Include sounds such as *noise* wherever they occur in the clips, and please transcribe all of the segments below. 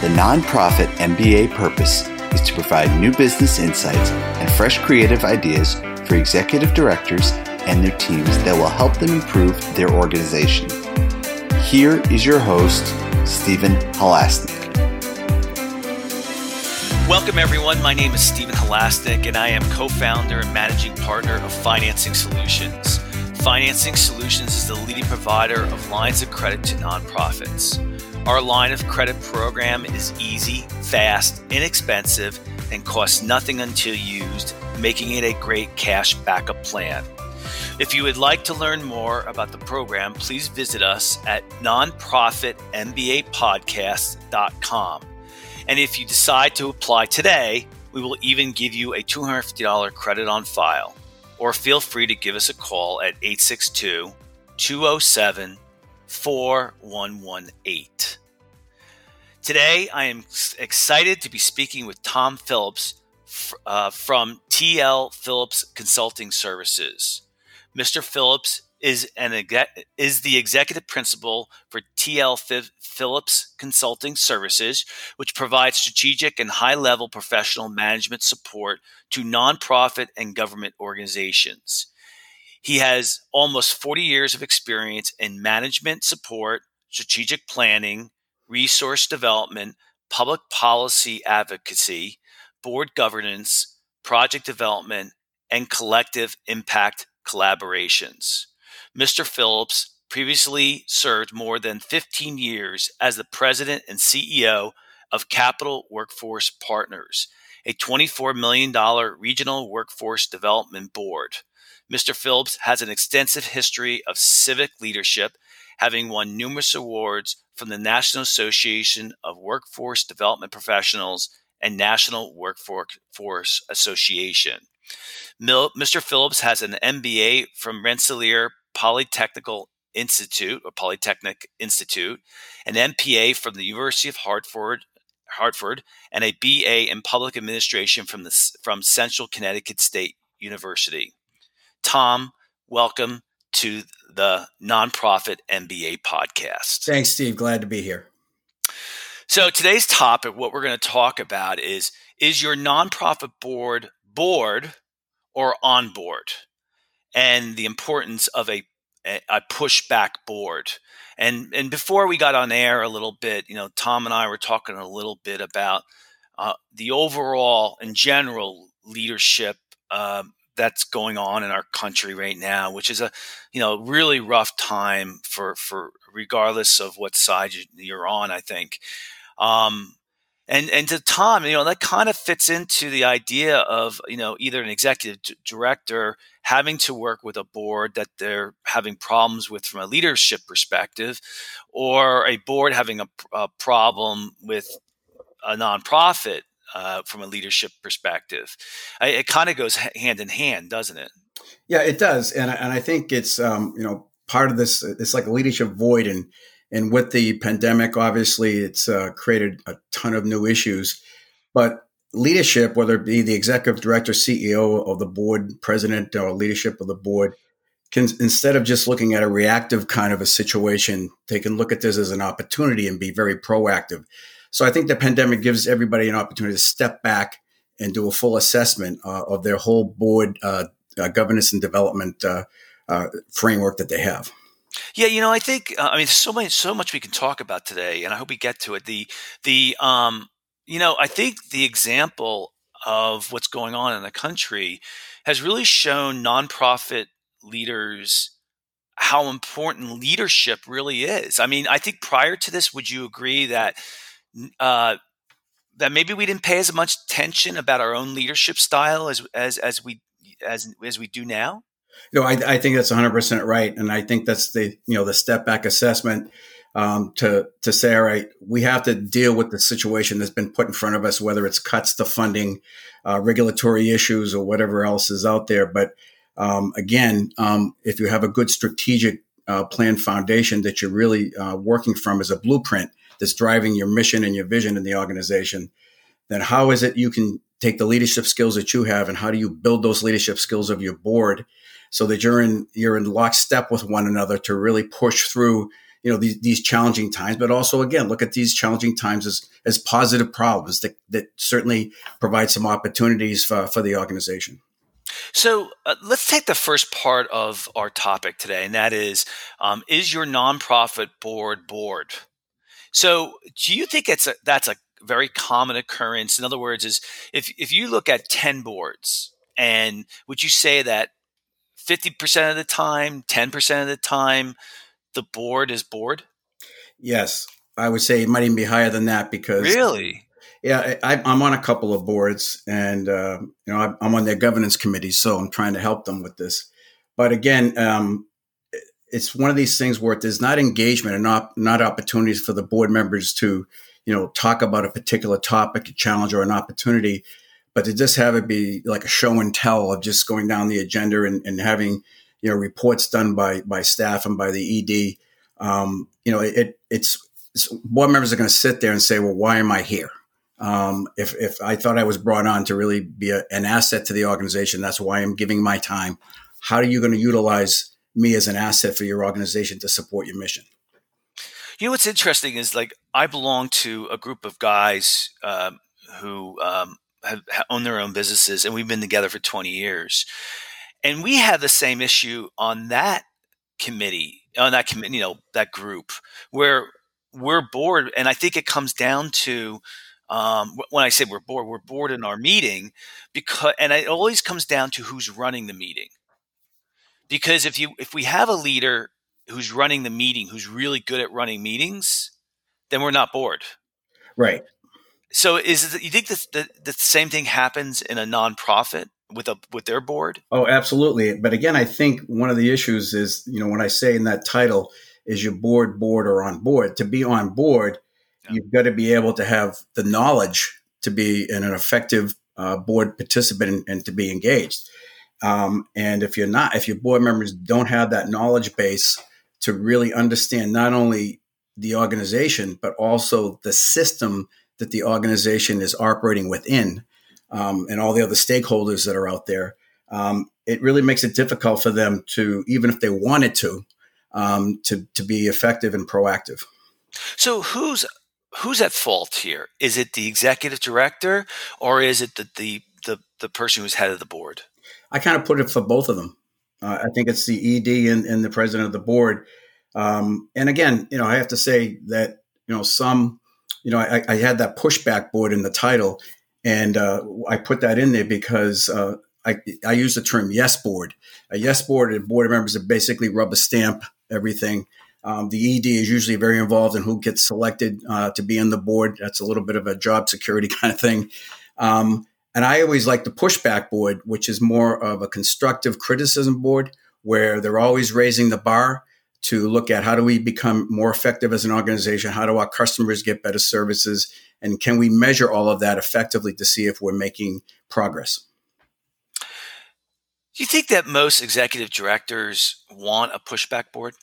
The nonprofit MBA purpose is to provide new business insights and fresh creative ideas for executive directors and their teams that will help them improve their organization. Here is your host, Stephen Halasnik. Welcome, everyone. My name is Stephen Halasnik, and I am co founder and managing partner of Financing Solutions. Financing Solutions is the leading provider of lines of credit to nonprofits. Our line of credit program is easy, fast, inexpensive, and costs nothing until used, making it a great cash backup plan. If you would like to learn more about the program, please visit us at nonprofitmbapodcast.com. And if you decide to apply today, we will even give you a $250 credit on file. Or feel free to give us a call at 862 207 4118. Today, I am excited to be speaking with Tom Phillips uh, from TL Phillips Consulting Services. Mr. Phillips is an is the executive principal for TL Phillips Consulting Services, which provides strategic and high-level professional management support to nonprofit and government organizations. He has almost 40 years of experience in management support, strategic planning, resource development, public policy advocacy, board governance, project development, and collective impact collaborations. Mr. Phillips previously served more than 15 years as the president and CEO of Capital Workforce Partners, a $24 million regional workforce development board. Mr. Phillips has an extensive history of civic leadership, having won numerous awards from the National Association of Workforce Development Professionals and National Workforce Association. Mr. Phillips has an MBA from Rensselaer Polytechnical Institute or Polytechnic Institute, an MPA from the University of Hartford, Hartford, and a BA in Public Administration from the from Central Connecticut State University. Tom, welcome to the nonprofit MBA podcast. Thanks, Steve. Glad to be here. So today's topic, what we're going to talk about is is your nonprofit board bored or on board, and the importance of a a pushback board. And and before we got on air a little bit, you know, Tom and I were talking a little bit about uh, the overall and general leadership um, that's going on in our country right now, which is a you know really rough time for for regardless of what side you're on. I think, um, and and to Tom, you know that kind of fits into the idea of you know either an executive director having to work with a board that they're having problems with from a leadership perspective, or a board having a, a problem with a nonprofit uh, from a leadership perspective. I, it kind of goes hand in hand, doesn't it? Yeah, it does, and and I think it's um, you know part of this. It's like a leadership void, and and with the pandemic, obviously, it's uh, created a ton of new issues. But leadership, whether it be the executive director, CEO of the board, president, or leadership of the board, can instead of just looking at a reactive kind of a situation, they can look at this as an opportunity and be very proactive. So I think the pandemic gives everybody an opportunity to step back and do a full assessment uh, of their whole board uh, uh, governance and development uh, uh, framework that they have. Yeah, you know, I think uh, I mean, so much, so much we can talk about today, and I hope we get to it. The the um, you know, I think the example of what's going on in the country has really shown nonprofit leaders how important leadership really is. I mean, I think prior to this, would you agree that uh, that maybe we didn't pay as much attention about our own leadership style as as as we as as we do now? You know, I, I think that's 100 percent right, and I think that's the you know the step back assessment um, to to say, all right, we have to deal with the situation that's been put in front of us, whether it's cuts to funding, uh, regulatory issues, or whatever else is out there. But um, again, um, if you have a good strategic uh, plan foundation that you're really uh, working from as a blueprint, that's driving your mission and your vision in the organization, then how is it you can take the leadership skills that you have and how do you build those leadership skills of your board so that you're in you're in lockstep with one another to really push through you know these, these challenging times? But also again look at these challenging times as as positive problems that that certainly provide some opportunities for, for the organization. So uh, let's take the first part of our topic today and that is um, is your nonprofit board bored so do you think it's a, that's a very common occurrence in other words is if, if you look at 10 boards and would you say that 50% of the time 10% of the time the board is bored? Yes, I would say it might even be higher than that because really, yeah, I, am on a couple of boards, and uh, you know I'm on their governance committee, so I'm trying to help them with this. But again, um, it's one of these things where there's not engagement and not not opportunities for the board members to you know talk about a particular topic, a challenge, or an opportunity. But to just have it be like a show and tell of just going down the agenda and, and having you know reports done by by staff and by the ED. Um, you know, it, it's, it's, board members are going to sit there and say, "Well, why am I here?" Um, if if I thought I was brought on to really be a, an asset to the organization, that's why I'm giving my time. How are you going to utilize me as an asset for your organization to support your mission? You know what's interesting is like I belong to a group of guys um, who um, have, have own their own businesses, and we've been together for 20 years. And we have the same issue on that committee, on that committee, you know, that group where we're bored. And I think it comes down to, um, when I say we're bored, we're bored in our meeting because, and it always comes down to who's running the meeting. Because if you, if we have a leader who's running the meeting, who's really good at running meetings, then we're not bored. Right. So is it, you think that the, the same thing happens in a nonprofit? with a with their board? Oh, absolutely. But again, I think one of the issues is, you know, when I say in that title, is your board bored or on board? To be on board, yeah. you've got to be able to have the knowledge to be an effective uh, board participant and, and, to be engaged. Um, and if you're not, if your board members don't have that knowledge base to really understand not only the organization but also the system that the organization is operating within, um, and all the other stakeholders that are out there, um, it really makes it difficult for them to, even if they wanted to, um, to to be effective and proactive. So who's who's at fault here? Is it the executive director or is it the the the, the person who's head of the board? I kind of put it for both of them. Uh, I think it's the ED and, and the president of the board. Um, and again, you know, I have to say that you know some, you know, I, I had that pushback board in the title, and uh, I put that in there because uh, I, I use the term yes board. A yes board and board of members are basically rubber stamp everything. Um, the ED is usually very involved in who gets selected uh, to be on the board. That's a little bit of a job security *laughs* kind of thing. Um, and I always like the pushback board, which is more of a constructive criticism board where they're always raising the bar to look at how do we become more effective as an organization? How do our customers get better services? And can we measure all of that effectively to see if we're making progress? Do you think that most executive directors want a pushback board?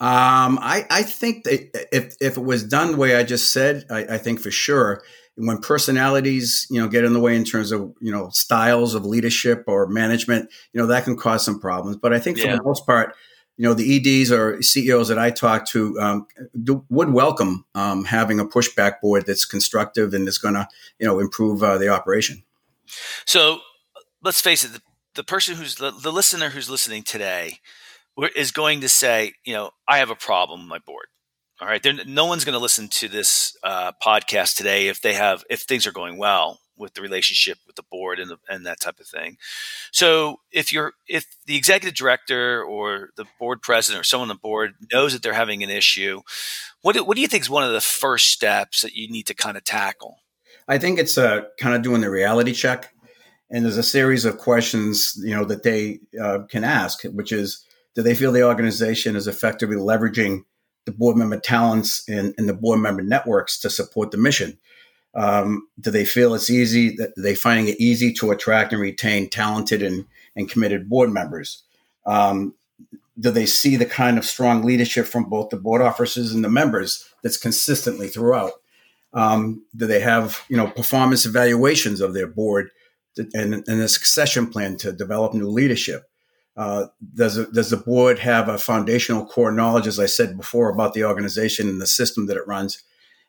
Um, I, I think that if, if it was done the way I just said, I, I think for sure when personalities you know get in the way in terms of you know styles of leadership or management you know that can cause some problems but i think for yeah. the most part you know, the EDs or CEOs that I talk to um, do, would welcome um, having a pushback board that's constructive and is going to, you know, improve uh, the operation. So let's face it, the, the person who's the, the, listener who's listening today is going to say, you know, I have a problem with my board. All right, no one's going to listen to this uh, podcast today if they have if things are going well with the relationship with the board and, the, and that type of thing. So if you're if the executive director or the board president or someone on the board knows that they're having an issue, what what do you think is one of the first steps that you need to kind of tackle? I think it's uh, kind of doing the reality check, and there's a series of questions you know that they uh, can ask, which is, do they feel the organization is effectively leveraging the board member talents and, and the board member networks to support the mission? Um, do they feel it's easy? That they finding it easy to attract and retain talented and, and committed board members? Um, do they see the kind of strong leadership from both the board officers and the members that's consistently throughout? Um, do they have you know performance evaluations of their board and, and a succession plan to develop new leadership? Uh, does it, does the board have a foundational core knowledge, as I said before, about the organization and the system that it runs,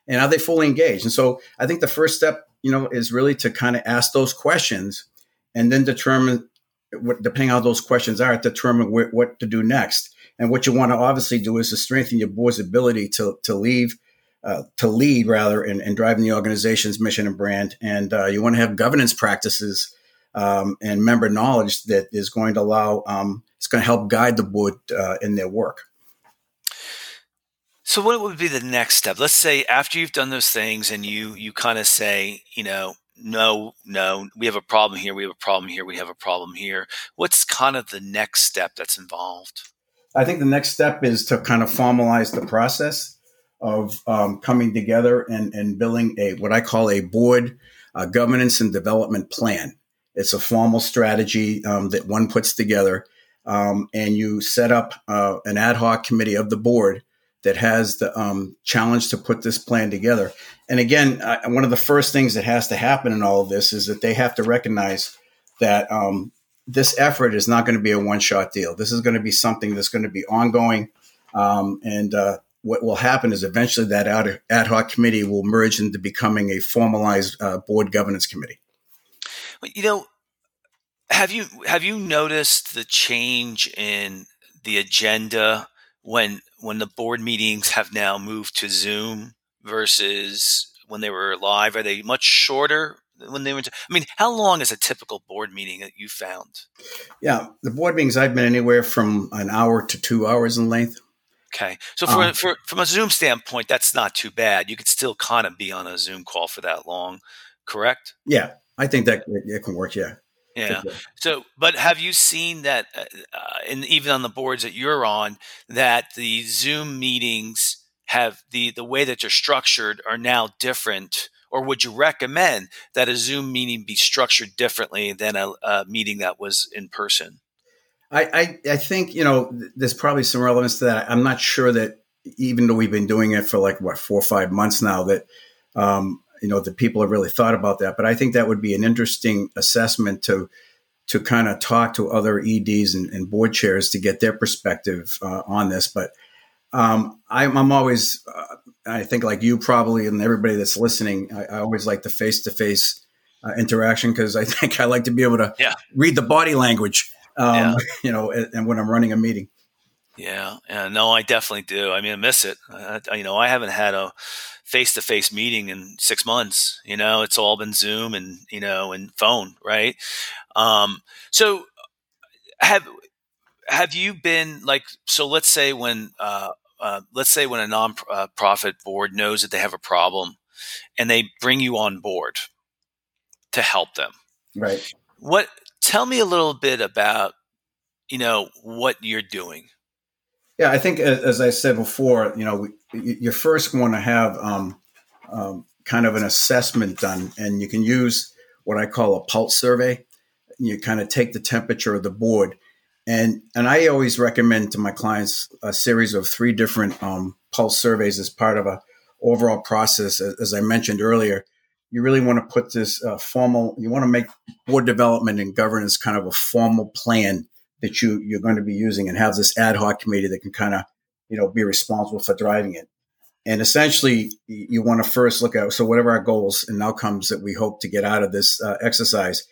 and are they fully engaged? And so, I think the first step, you know, is really to kind of ask those questions, and then determine, what, depending on how those questions are, determine wh- what to do next. And what you want to obviously do is to strengthen your board's ability to to leave. Uh, to lead rather in, in, driving the organization's mission and brand. And uh, you want to have governance practices um, and member knowledge that is going to allow, um, it's going to help guide the board uh, in their work. So, what would be the next step? Let's say after you've done those things and you you kind of say, you know, no, no, we have a problem here, we have a problem here, we have a problem here. What's kind of the next step that's involved? I think the next step is to kind of formalize the process of um, coming together and, and building a what I call a board uh, governance and development plan. It's a formal strategy um, that one puts together, um, and you set up uh, an ad hoc committee of the board that has the um, challenge to put this plan together. And again, one of the first things that has to happen in all of this is that they have to recognize that um, this effort is not going to be a one shot deal. This is going to be something that's going to be ongoing. Um, and uh, what will happen is eventually that ad hoc committee will merge into becoming a formalized uh, board governance committee. You know, have you have you noticed the change in the agenda when when the board meetings have now moved to Zoom versus when they were live? Are they much shorter when they went to, I mean, how long is a typical board meeting that you found? Yeah, the board meetings I've been anywhere from an hour to two hours in length. Okay, so for, um, for from a Zoom standpoint, that's not too bad. You could still kind of be on a Zoom call for that long, correct? Yeah, I think that it can work. Yeah. Yeah. So, but have you seen that, uh, and even on the boards that you're on, that the Zoom meetings have the the way that they're structured are now different or would you recommend that a Zoom meeting be structured differently than a, a meeting that was in person? I, I, I, think, you know, there's probably some relevance to that. I'm not sure that even though we've been doing it for like, what, four or five months now, that, um, you know, the people have really thought about that. But I think that would be an interesting assessment to, to kind of talk to other EDs and, and board chairs to get their perspective uh, on this. But um, I'm, I'm, always, uh, I think like you probably and everybody that's listening, I, I always like the face to face interaction because I *laughs* think I like to be able to yeah. read the body language, um, yeah. *laughs* you know, and, and, when I'm running a meeting. Yeah, yeah, no, I definitely do. I mean, I miss it. I, you know, I haven't had a face to face meeting in six months. You know, it's all been Zoom and you know and phone, right? Um, so have have you been like so? Let's say when uh, uh, let's say when a nonprofit board knows that they have a problem and they bring you on board to help them. Right. What tell me a little bit about you know what you're doing. Yeah, I think as I said before, you know, you first want to have um, um, kind of an assessment done, and you can use what I call a pulse survey. You kind of take the temperature of the board and and I always recommend to my clients a series of three different um, pulse surveys as part of a overall process. As, I mentioned earlier, you really want to put this uh, formal. You want to make board development and governance kind of a formal plan that you you're going to be using, and have this ad hoc committee that can kind of you know be responsible for driving it. And essentially, you want to first look at so whatever our goals and outcomes that we hope to get out of this uh, exercise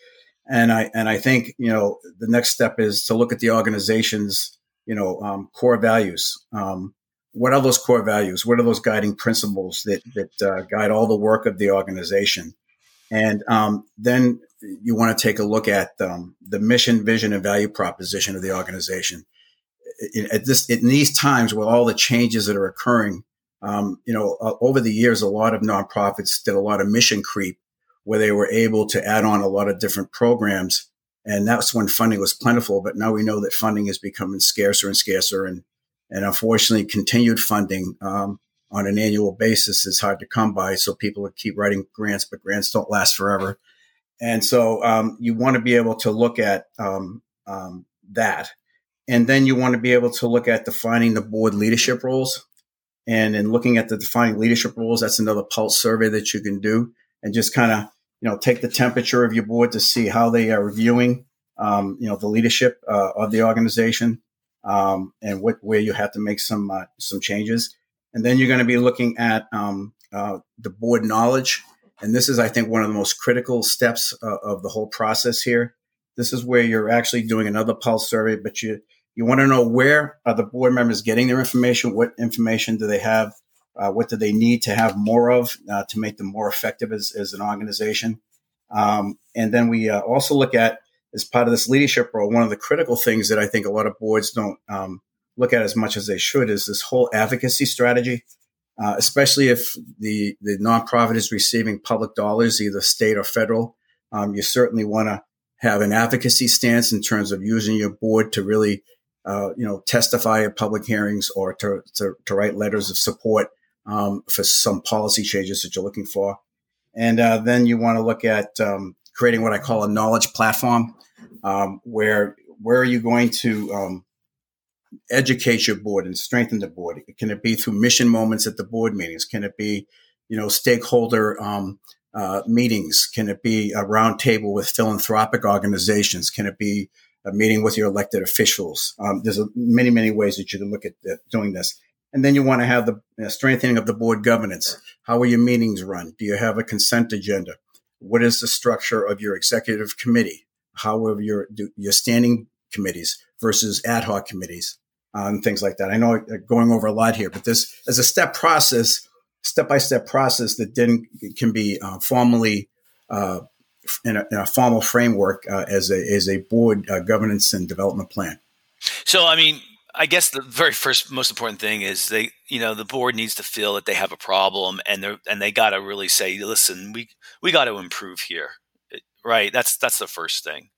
and I and I think you know the next step is to look at the organization's you know um, core values. Um, what are those core values? What are those guiding principles that that uh, guide all the work of the organization? And um, then you want to take a look at um, the mission, vision, and value proposition of the organization. At this, in these times, with all the changes that are occurring, um, you know, uh, over the years, a lot of nonprofits did a lot of mission creep where they were able to add on a lot of different programs. And that's when funding was plentiful. But now we know that funding is becoming scarcer and scarcer. And, and unfortunately, continued funding um, on an annual basis is hard to come by. So people keep writing grants, but grants don't last forever. And so um, you want to be able to look at um, um that. And then you want to be able to look at defining the board leadership roles. And in looking at the defining leadership roles, that's another pulse survey that you can do and just kind of you know, take the temperature of your board to see how they are viewing um, you know, the leadership uh, of the organization um, and what where you have to make some uh, some changes. And then you're going to be looking at um, uh, the board knowledge, and this is, I think, one of the most critical steps uh, of the whole process here. This is where you're actually doing another pulse survey, but you you want to know where are the board members getting their information? What information do they have? Uh, what do they need to have more of uh, to make them more effective as, as an organization? Um, and then we uh, also look at, as part of this leadership role, one of the critical things that I think a lot of boards don't um, look at as much as they should is this whole advocacy strategy, uh, especially if the, the nonprofit is receiving public dollars, either state or federal. Um, you certainly want to have an advocacy stance in terms of using your board to really uh, you know, testify at public hearings or to, to, to write letters of support um, for some policy changes that you're looking for. And uh, then you want to look at um, creating what I call a knowledge platform, um, where where are you going to um, educate your board and strengthen the board? Can it be through mission moments at the board meetings? Can it be, you know, stakeholder um, uh, meetings? Can it be a roundtable with philanthropic organizations? Can it be a meeting with your elected officials. Um, there's a, many, many ways that you can look at, doing this. And then you want to have the know, strengthening of the board governance. How are your meetings run? Do you have a consent agenda? What is the structure of your executive committee? How are your, your standing committees versus ad hoc committees uh, and things like that? I know I'm going over a lot here, but this is a step process, step by step process that then can be uh, formally uh, in a, in a formal framework uh, as a as a board uh, governance and development plan. So, I mean, I guess the very first most important thing is they, you know, the board needs to feel that they have a problem, and they and they got to really say, listen, we we got to improve here, right? That's that's the first thing.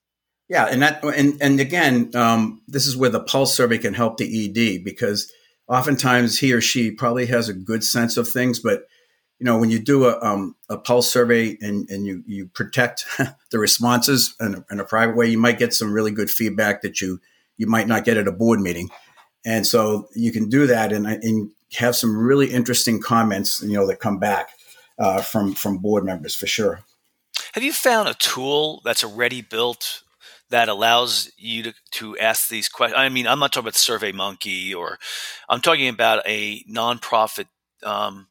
Yeah, and that and and again, um, this is where the pulse survey can help the ED because oftentimes he or she probably has a good sense of things, but you know, when you do a, um, a pulse survey and, and you, you protect *laughs* the responses in a, in a, private way, you might get some really good feedback that you, you might not get at a board meeting. And so you can do that and, and have some really interesting comments, you know, that come back uh, from, from board members for sure. Have you found a tool that's already built that allows you to, to ask these questions? I mean, I'm not talking about Survey Monkey or I'm talking about a nonprofit um,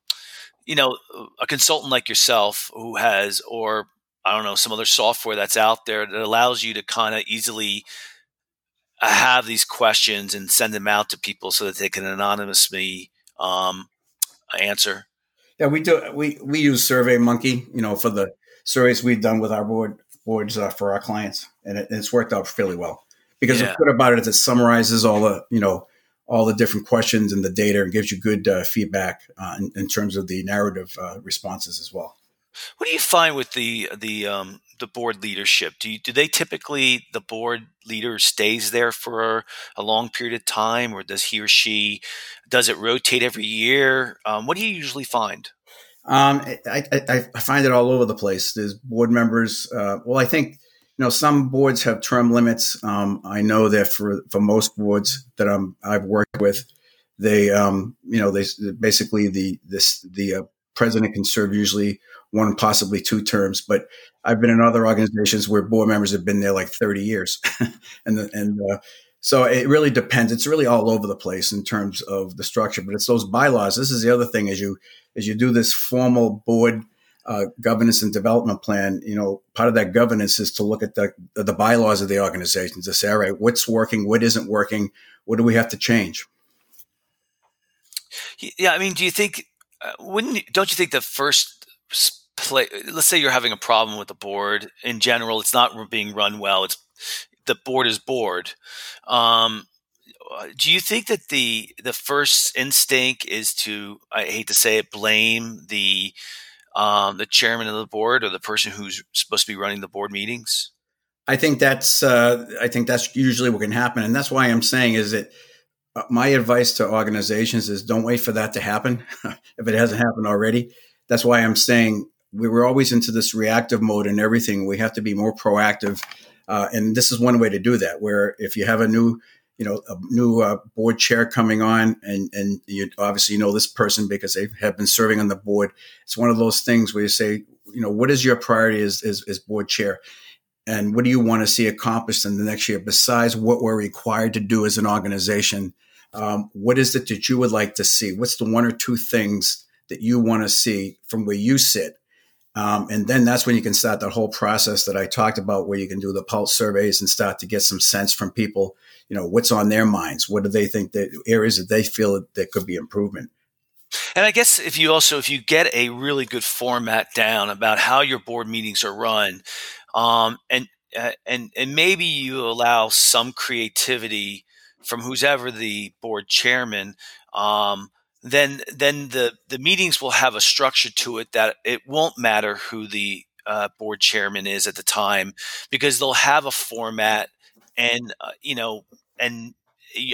you know, a consultant like yourself who has, or I don't know, some other software that's out there that allows you to kind of easily have these questions and send them out to people so that they can anonymously um, answer? Yeah, we do. We we use Survey Monkey, you know, for the surveys we've done with our board boards uh, for our clients, and it, it's worked out fairly well. Because yeah. what's good about it is it summarizes all the you know all the different questions and the data and gives you good uh, feedback uh, in, in, terms of the narrative uh, responses as well. What do you find with the the um, the board leadership? Do you, do they typically the board leader stays there for a long period of time, or does he or she does it rotate every year? Um, what do you usually find? Um, I, I, I, find it all over the place. There's board members. Uh, well, I think you know, some boards have term limits. Um, I know that for, for most boards that I'm, I've worked with, they, um, you know, they basically the, this, the uh, president can serve usually one, possibly two terms, but I've been in other organizations where board members have been there like 30 years. *laughs* and, the, and, uh, so it really depends. It's really all over the place in terms of the structure, but it's those bylaws. This is the other thing as you, as you do this formal board, uh, governance and development plan, you know, part of that governance is to look at the the bylaws of the organization to say, all right, what's working, what isn't working, what do we have to change? Yeah, I mean, do you think uh, wouldn't don't you think the first play? Let's say you're having a problem with the board in general, it's not being run well. It's the board is bored. Um, do you think that the the first instinct is to I hate to say it blame the um, the chairman of the board or the person who's supposed to be running the board meetings? I think that's uh, I think that's usually what can happen, and that's why I'm saying is that uh, my advice to organizations is don't wait for that to happen *laughs* if it hasn't happened already. That's why I'm saying we were always into this reactive mode and everything. We have to be more proactive, uh, and this is one way to do that. Where if you have a new you know a new uh, board chair coming on and and you obviously know this person because they have been serving on the board it's one of those things where you say you know what is your priority as, as, as board chair and what do you want to see accomplished in the next year besides what we're required to do as an organization? Um, what is it that you would like to see? What's the one or two things that you want to see from where you sit? Um, and then that's when you can start that whole process that I talked about, where you can do the pulse surveys and start to get some sense from people. You know, what's on their minds? What do they think that areas that they feel that could be improvement? And I guess if you also if you get a really good format down about how your board meetings are run, um, and uh, and and maybe you allow some creativity from who's ever the board chairman, um, then then the the meetings will have a structure to it that it won't matter who the uh, board chairman is at the time because they'll have a format and uh, you know and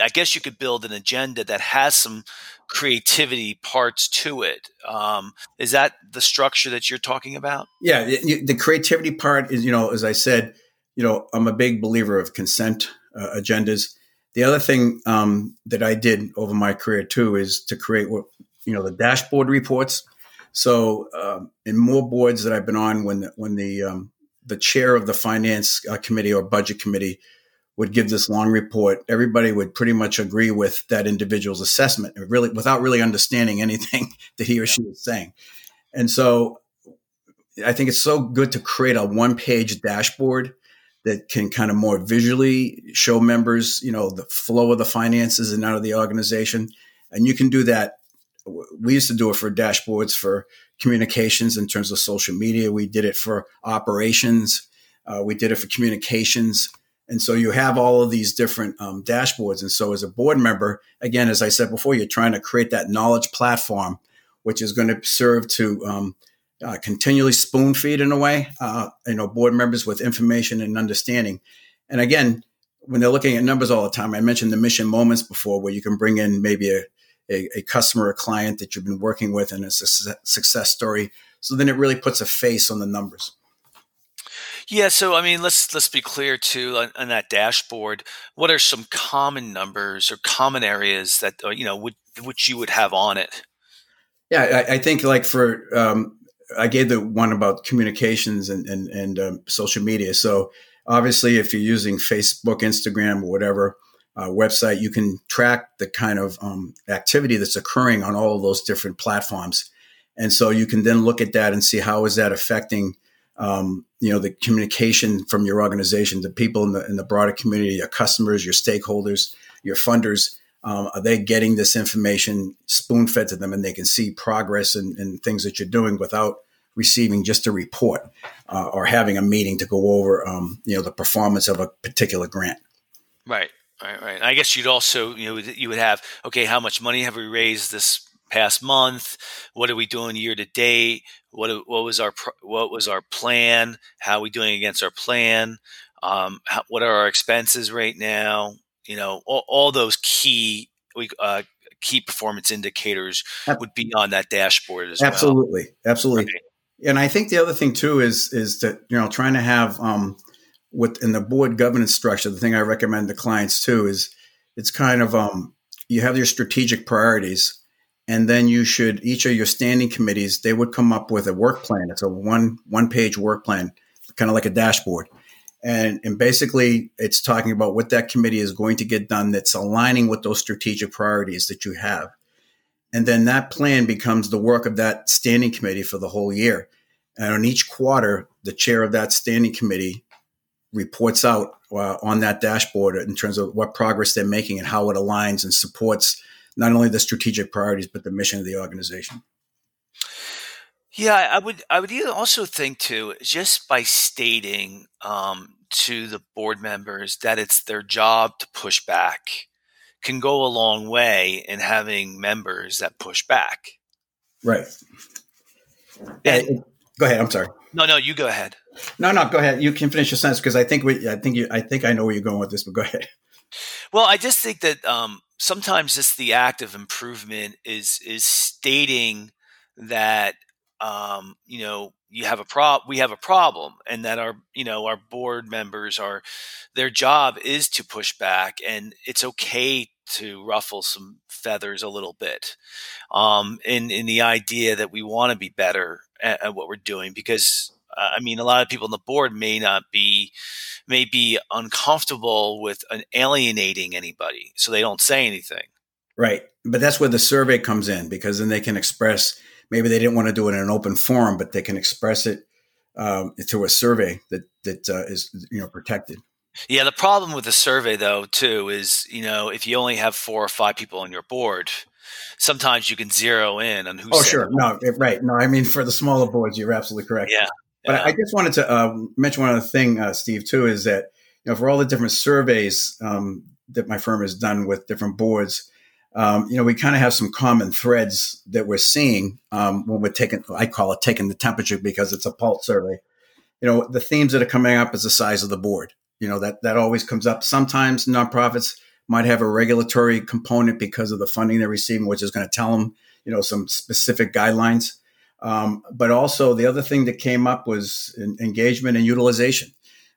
I guess you could build an agenda that has some creativity parts to it. Um, is that the structure that you're talking about? Yeah, the creativity part is, you know, as I said, you know, I'm a big believer of consent uh, agendas. The other thing um, that I did over my career too is to create what you know the dashboard reports. So um, in more boards that I've been on, when the, when the um, the chair of the finance uh, committee or budget committee would give this long report, everybody would pretty much agree with that individual's assessment, really without really understanding anything *laughs* that he or she was saying. And so, I think it's so good to create a one-page dashboard that can kind of more visually show members, you know, the flow of the finances and out of the organization. And you can do that. We used to do it for dashboards for communications in terms of social media. We did it for operations. Uh, we did it for communications and so you have all of these different um, dashboards. And so as a board member, again, as I said before, you're trying to create that knowledge platform, which is going to serve to um, uh, continually spoon feed in a way, uh, you know, board members with information and understanding. And again, when they're looking at numbers all the time, I mentioned the mission moments before, where you can bring in maybe a, a, a customer or client that you've been working with and it's a success story. So then it really puts a face on the numbers. Yeah, so I mean, let's let's be clear too on, on, that dashboard. What are some common numbers or common areas that uh, you know would which you would have on it? Yeah, I, I think like for um, I gave the one about communications and and, and um, social media. So obviously, if you're using Facebook, Instagram, or whatever uh, website, you can track the kind of um, activity that's occurring on all of those different platforms, and so you can then look at that and see how is that affecting um, you know the communication from your organization the people in the in the broader community, your customers, your stakeholders, your funders. Um, are they getting this information spoon fed to them, and they can see progress and, things that you're doing without receiving just a report uh, or having a meeting to go over um, you know the performance of a particular grant. Right. Right, right. I guess you'd also, you know, you would have, okay, how much money have we raised this past month? What are we doing year to date? What what was our what was our plan? How are we doing against our plan? Um, how, what are our expenses right now? You know, all, all those key we uh, key performance indicators would be on that dashboard as absolutely, well. Absolutely, right. And I think the other thing too is is that you know trying to have um, within the board governance structure. The thing I recommend to clients too is it's kind of um, you have your strategic priorities and then you should each of your standing committees they would come up with a work plan. It's a one one page work plan kind of like a dashboard. And and basically it's talking about what that committee is going to get done that's aligning with those strategic priorities that you have. And then that plan becomes the work of that standing committee for the whole year. And on each quarter the chair of that standing committee reports out uh, on that dashboard in terms of what progress they're making and how it aligns and supports not only the strategic priorities but the mission of the organization. Yeah, I would. I would also think too, just by stating um, to the board members that it's their job to push back, can go a long way in having members that push back. Right. And, go ahead. I'm sorry. No, no, you go ahead. No, no, go ahead. You can finish your sentence because I think we, I think you, I think I know where you're going with this, but go ahead. Well, I just think that um, sometimes just the act of improvement is is stating that um, you know you have a prob we have a problem and that our you know our board members are their job is to push back and it's okay to ruffle some feathers a little bit um, in in the idea that we want to be better at, at, what we're doing because uh, I mean a lot of people on the board may not be may be uncomfortable with an alienating anybody, so they don't say anything. Right, but that's where the survey comes in because then they can express. Maybe they didn't want to do it in an open forum, but they can express it um, through a survey that that uh, is you know protected. Yeah, the problem with the survey though too is you know if you only have four or five people on your board, sometimes you can zero in on who. Oh, sure, no, right, no. I mean, for the smaller boards, you're absolutely correct. Yeah, but I just wanted to uh, mention one other thing, uh, Steve, too, is that you know for all the different surveys um, that my firm has done with different boards, um, you know, we kind of have some common threads that we're seeing um, when we're taking. I call it taking the temperature because it's a pulse survey. You know, the themes that are coming up is the size of the board. You know that that always comes up. Sometimes nonprofits might have a regulatory component because of the funding they're receiving, which is going to tell them, you know, some specific guidelines. Um, but also, the other thing that came up was engagement and utilization.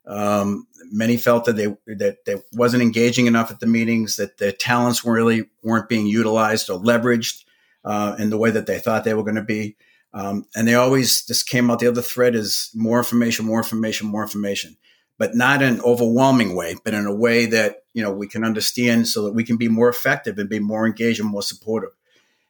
Um, many felt that they that they wasn't engaging enough at the meetings, that their talents really weren't being utilized or leveraged uh, in the way that they thought they were going to be. Um, and they always just came out. The other thread is more information, more information, more information but not in an overwhelming way, but in a way that you know we can understand, so that we can be more effective and be more engaged and more supportive.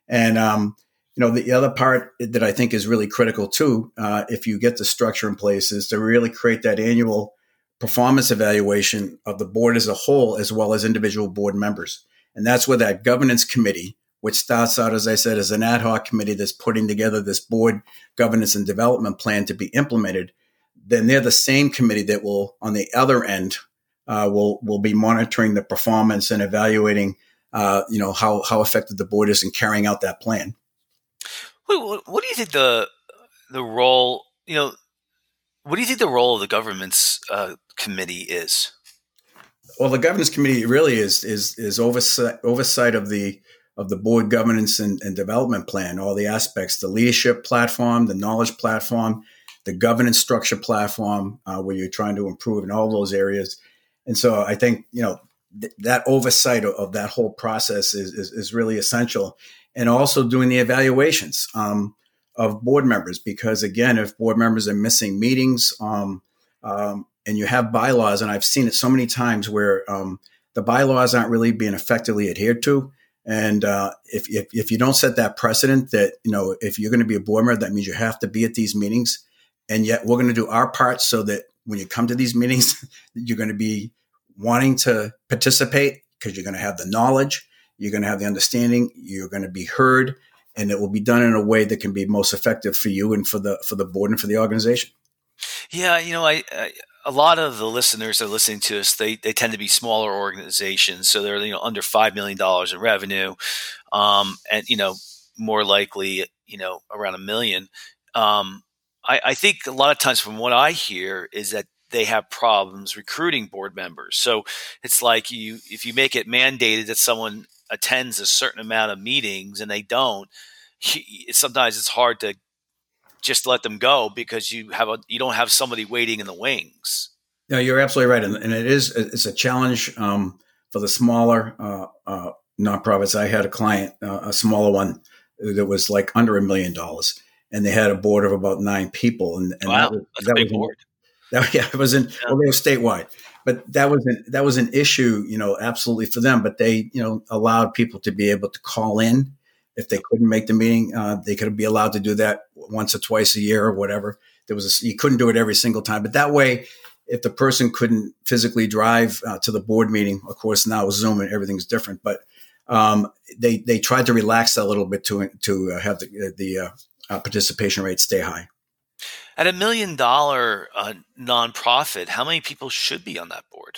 And um, you know, the other part that I think is really critical too, uh, if you get the structure in place, is to really create that annual performance evaluation of the board as a whole, as well as individual board members. And that's where that governance committee, which starts out, as I said, as an ad hoc committee that's putting together this board governance and development plan to be implemented then they're the same committee that will, on the other end, uh, will will be monitoring the performance and evaluating, uh, you know, how how effective the board is in carrying out that plan. What, what do you think the the role? You know, what do you think the role of the governance uh, committee is? Well, the governance committee really is is is oversight oversight of the of the board governance and, and development plan, all the aspects, the leadership platform, the knowledge platform, the governance structure platform uh, where you're trying to improve in all those areas. And so I think, you know, th- that oversight of, of, that whole process is, is, is, really essential. And also doing the evaluations um, of board members, because again, if board members are missing meetings um, um, and you have bylaws, and I've seen it so many times where um, the bylaws aren't really being effectively adhered to. And uh, if, if, if you don't set that precedent that, you know, if you're going to be a board member, that means you have to be at these meetings and yet we're going to do our part so that when you come to these meetings, *laughs* you're going to be wanting to participate because you're going to have the knowledge, you're going to have the understanding, you're going to be heard, and it will be done in a way that can be most effective for you and for the for the board and for the organization. Yeah, you know, I, I a lot of the listeners that are listening to us, they, they tend to be smaller organizations, so they're you know under five million dollars in revenue, um, and you know more likely you know around a million. Um, I, I think a lot of times from what I hear is that they have problems recruiting board members. So it's like you if you make it mandated that someone attends a certain amount of meetings and they don't, sometimes it's hard to just let them go because you have a you don't have somebody waiting in the wings. No, you're absolutely right, and, and it is it's a challenge um, for the smaller uh, uh, nonprofits. I had a client, uh, a smaller one, that was like under a million dollars, and they had a board of about nine people. And, and wow, that was, that was board. *laughs* That, yeah, it was in yeah. well, they were statewide, but that was an, that was an issue, you know, absolutely for them. But they, you know, allowed people to be able to call in if they couldn't make the meeting. Uh, they could be allowed to do that once or twice a year or whatever. There was a, you couldn't do it every single time, but that way, if the person couldn't physically drive uh, to the board meeting, of course now with Zoom and everything's different, but um, they they tried to relax that a little bit to to uh, have the the uh, uh, participation rate stay high. At a million dollar uh, nonprofit, how many people should be on that board?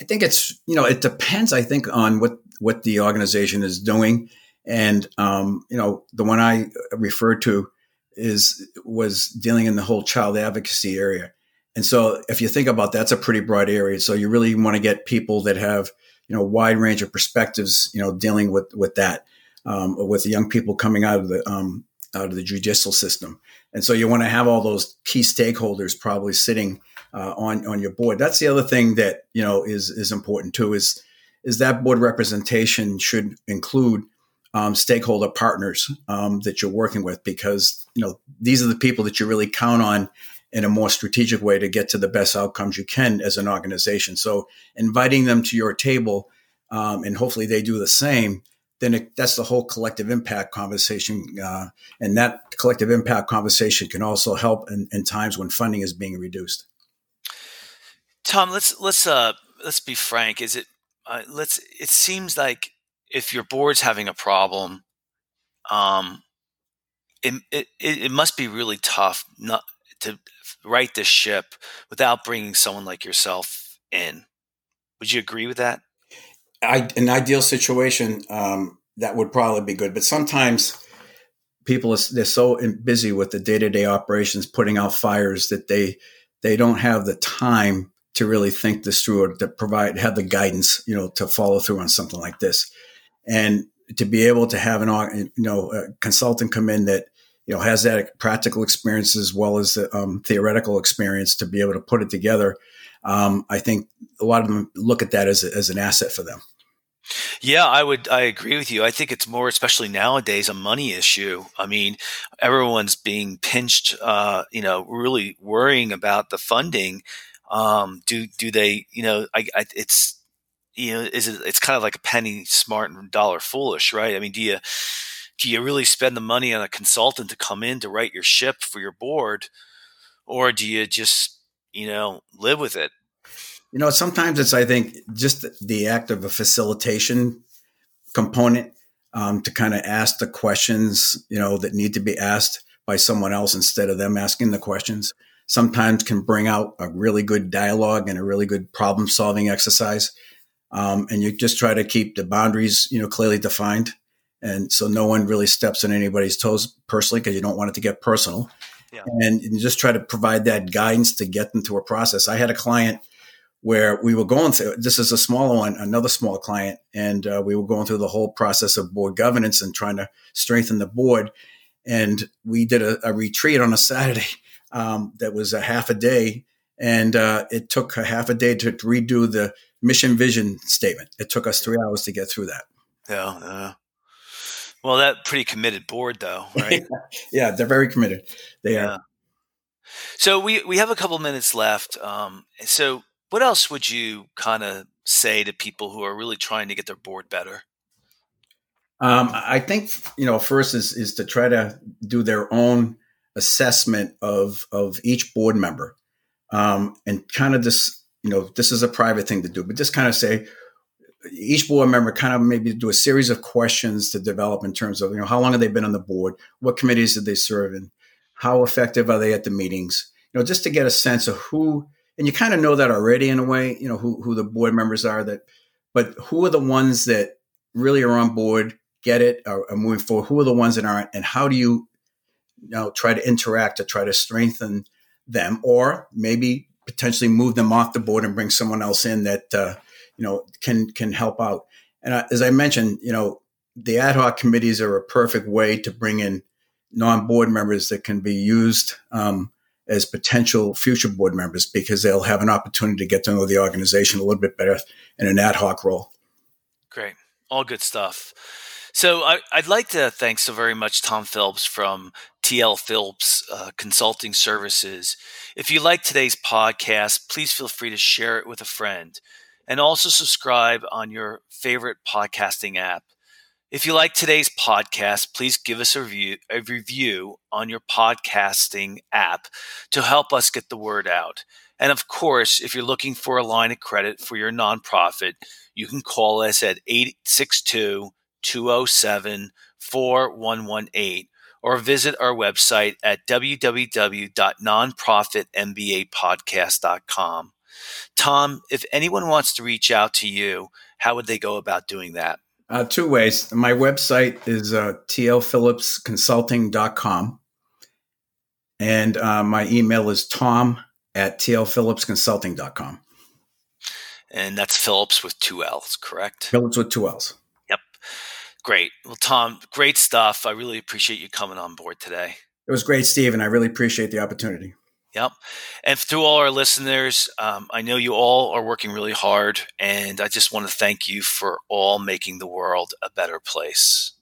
I think it's you know it depends. I think on what what the organization is doing, and um, you know the one I referred to is was dealing in the whole child advocacy area. And so if you think about that, that's a pretty broad area. So you really want to get people that have you know wide range of perspectives. You know dealing with with that um, with the young people coming out of the um, out of the judicial system. And so you want to have all those key stakeholders probably sitting uh, on on your board. That's the other thing that you know is is important too. Is is that board representation should include um, stakeholder partners um, that you're working with because you know these are the people that you really count on in a more strategic way to get to the best outcomes you can as an organization. So inviting them to your table, um, and hopefully they do the same. Then it, that's the whole collective impact conversation, uh, and that collective impact conversation can also help in, in times when funding is being reduced. Tom, let's let's uh, let's be frank. Is it uh, let's? It seems like if your board's having a problem, um, it, it it must be really tough not to right this ship without bringing someone like yourself in. Would you agree with that? I, an ideal situation, um, that would probably be good. But sometimes people they're so busy with the day to day operations, putting out fires that they they don't have the time to really think this through or to provide have the guidance, you know, to follow through on something like this, and to be able to have an you know a consultant come in that you know has that practical experience as well as the um, theoretical experience to be able to put it together. Um, I think a lot of them look at that as, a, as an asset for them. Yeah, I would. I agree with you. I think it's more, especially nowadays, a money issue. I mean, everyone's being pinched. Uh, you know, really worrying about the funding, um, do do they? You know, I, I, it's you know, is it? It's kind of like a penny smart and dollar foolish, right? I mean, do you do you really spend the money on a consultant to come in to right your ship for your board, or do you just you know live with it? You know, sometimes it's I think just the act of a facilitation component um, to kind of ask the questions you know that need to be asked by someone else instead of them asking the questions sometimes can bring out a really good dialogue and a really good problem solving exercise. Um, and you just try to keep the boundaries, you know, clearly defined. And so no one really steps on anybody's toes personally because you don't want it to get personal. Yeah. And you just try to provide that guidance to get them through a process. I had a client where we were going through this is a smaller one, another small client, and uh, we were going through the whole process of board governance and trying to strengthen the board. And we did a, a retreat on a Saturday *laughs* um, that was a half a day, and uh, it took a half a day to, redo the mission vision statement. It took us three hours to get through that. Yeah. Uh, well, that pretty committed board, though, *laughs* right? yeah, they're very committed. They yeah. are. So we we have a couple minutes left. Um, so what else would you kind of say to people who are really trying to get their board better? Um, I think you know first is is to try to do their own assessment of of each board member, um, and kind of just you know this is a private thing to do, but just kind of say each board member kind of maybe do a series of questions to develop in terms of you know how long have they been on the board, what committees did they serve in, how effective are they at the meetings, you know, just to get a sense of who, and you kind of know that already in a way, you know, who who the board members are that, but who are the ones that really are on board, get it, are, are moving forward, who are the ones that aren't, and how do you you know try to interact to try to strengthen them, or maybe potentially move them off the board and bring someone else in that uh, you know can can help out. And as I mentioned, you know the ad hoc committees are a perfect way to bring in non-board members that can be used um, as potential future board members because they'll have an opportunity to get to know the organization a little bit better in an ad hoc role. Great, all good stuff. So I, would like to thank so very much Tom Phillips from TL Phillips uh, Consulting Services. If you like today's podcast, please feel free to share it with a friend and also subscribe on your favorite podcasting app. If you like today's podcast, please give us a review, a review on your podcasting app to help us get the word out. And of course, if you're looking for a line of credit for your nonprofit, you can call us at 862 207 4118 or visit our website at www.nonprofitmbapodcast.com. Tom, if anyone wants to reach out to you, how would they go about doing that? Uh, two ways. My website is uh, tlphillipsconsulting.com. And uh, my email is tom at tlphillipsconsulting.com. And that's Phillips with two L's, correct? Phillips with two L's. Yep. Great. Well, Tom, great stuff. I really appreciate you coming on board today. It was great, Steve, and I really appreciate the opportunity. Yep. And to all our listeners, um, I know you all are working really hard, and I just want to thank you for all making the world a better place.